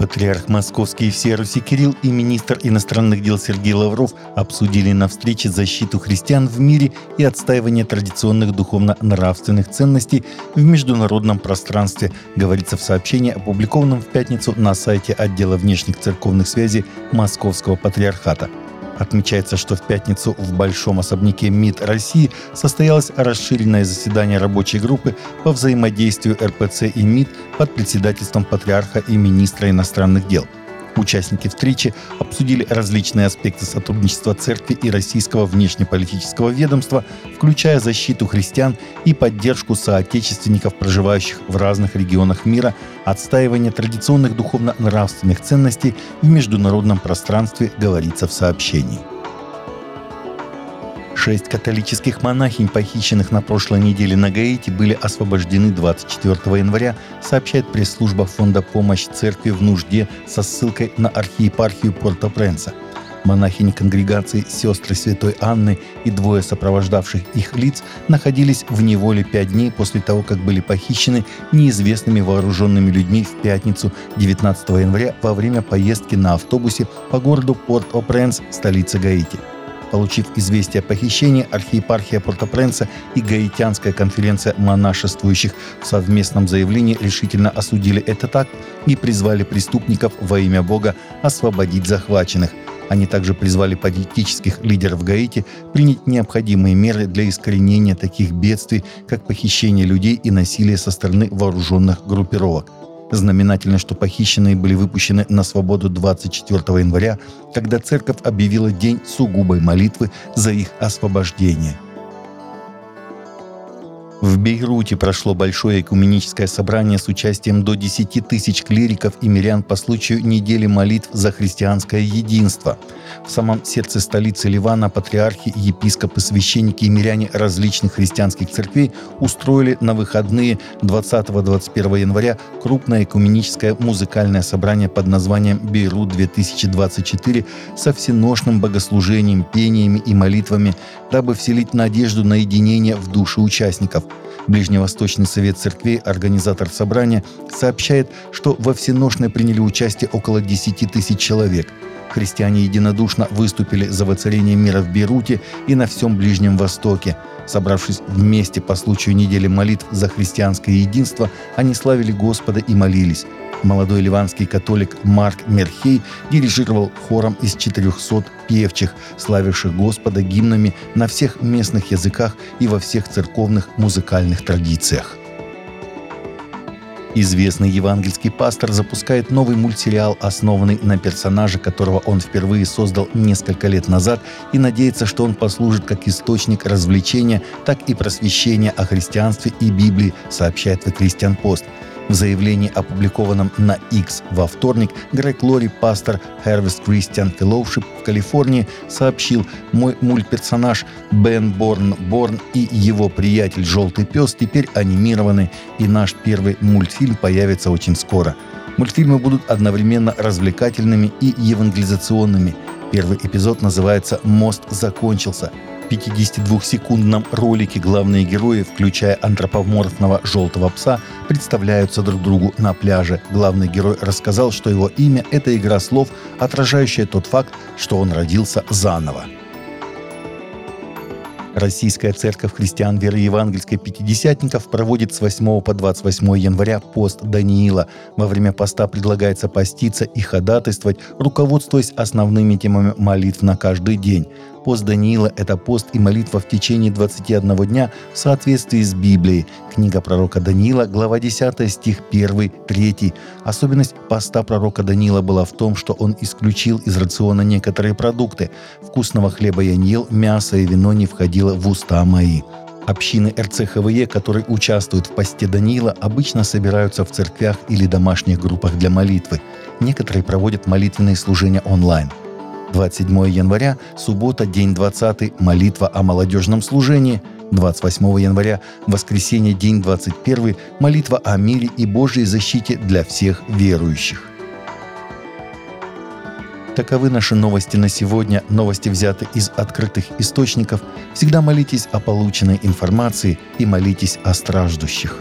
Патриарх Московский и всей Руси Кирилл и министр иностранных дел Сергей Лавров обсудили на встрече защиту христиан в мире и отстаивание традиционных духовно-нравственных ценностей в международном пространстве, говорится в сообщении, опубликованном в пятницу на сайте отдела внешних церковных связей Московского патриархата – Отмечается, что в пятницу в Большом особняке МИД России состоялось расширенное заседание рабочей группы по взаимодействию РПЦ и МИД под председательством патриарха и министра иностранных дел – Участники встречи обсудили различные аспекты сотрудничества церкви и российского внешнеполитического ведомства, включая защиту христиан и поддержку соотечественников, проживающих в разных регионах мира, отстаивание традиционных духовно-нравственных ценностей в международном пространстве, говорится в сообщении. Шесть католических монахинь, похищенных на прошлой неделе на Гаити, были освобождены 24 января, сообщает пресс-служба Фонда «Помощь церкви в нужде» со ссылкой на архиепархию Порто-Пренса. Монахини конгрегации «Сестры Святой Анны» и двое сопровождавших их лиц находились в неволе пять дней после того, как были похищены неизвестными вооруженными людьми в пятницу 19 января во время поездки на автобусе по городу Порт-О-Пренс, столице Гаити – Получив известие о похищении, архиепархия Порто-Пренса и Гаитянская конференция монашествующих в совместном заявлении решительно осудили этот акт и призвали преступников во имя Бога освободить захваченных. Они также призвали политических лидеров Гаити принять необходимые меры для искоренения таких бедствий, как похищение людей и насилие со стороны вооруженных группировок – Знаменательно, что похищенные были выпущены на свободу 24 января, когда церковь объявила день сугубой молитвы за их освобождение – в Бейруте прошло большое экуменическое собрание с участием до 10 тысяч клириков и мирян по случаю недели молитв за христианское единство. В самом сердце столицы Ливана патриархи, епископы, священники и миряне различных христианских церквей устроили на выходные 20-21 января крупное экуменическое музыкальное собрание под названием «Бейрут-2024» со всеношным богослужением, пениями и молитвами, дабы вселить надежду на единение в души участников. Ближневосточный совет церквей, организатор собрания, сообщает, что во всеношной приняли участие около 10 тысяч человек. Христиане единодушно выступили за воцарение мира в Бейруте и на всем Ближнем Востоке. Собравшись вместе по случаю недели молитв за христианское единство, они славили Господа и молились. Молодой ливанский католик Марк Мерхей дирижировал хором из 400 певчих, славивших Господа гимнами на всех местных языках и во всех церковных музыкальных традициях. Известный евангельский пастор запускает новый мультсериал, основанный на персонаже, которого он впервые создал несколько лет назад, и надеется, что он послужит как источник развлечения, так и просвещения о христианстве и Библии, сообщает The Christian Post – в заявлении, опубликованном на X во вторник, Грег Лори, пастор Harvest Christian Fellowship в Калифорнии, сообщил, мой мультперсонаж Бен Борн Борн и его приятель Желтый пес теперь анимированы, и наш первый мультфильм появится очень скоро. Мультфильмы будут одновременно развлекательными и евангелизационными. Первый эпизод называется «Мост закончился». 52-секундном ролике главные герои, включая антропоморфного желтого пса, представляются друг другу на пляже. Главный герой рассказал, что его имя – это игра слов, отражающая тот факт, что он родился заново. Российская церковь христиан веры евангельской пятидесятников проводит с 8 по 28 января пост Даниила. Во время поста предлагается поститься и ходатайствовать, руководствуясь основными темами молитв на каждый день. Пост Даниила – это пост и молитва в течение 21 дня в соответствии с Библией. Книга пророка Даниила, глава 10, стих 1, 3. Особенность поста пророка Даниила была в том, что он исключил из рациона некоторые продукты. Вкусного хлеба я не ел, мясо и вино не входило в уста мои. Общины РЦХВЕ, которые участвуют в посте Даниила, обычно собираются в церквях или домашних группах для молитвы. Некоторые проводят молитвенные служения онлайн. 27 января, суббота, день 20, молитва о молодежном служении. 28 января, воскресенье, день 21, молитва о мире и Божьей защите для всех верующих. Таковы наши новости на сегодня. Новости взяты из открытых источников. Всегда молитесь о полученной информации и молитесь о страждущих.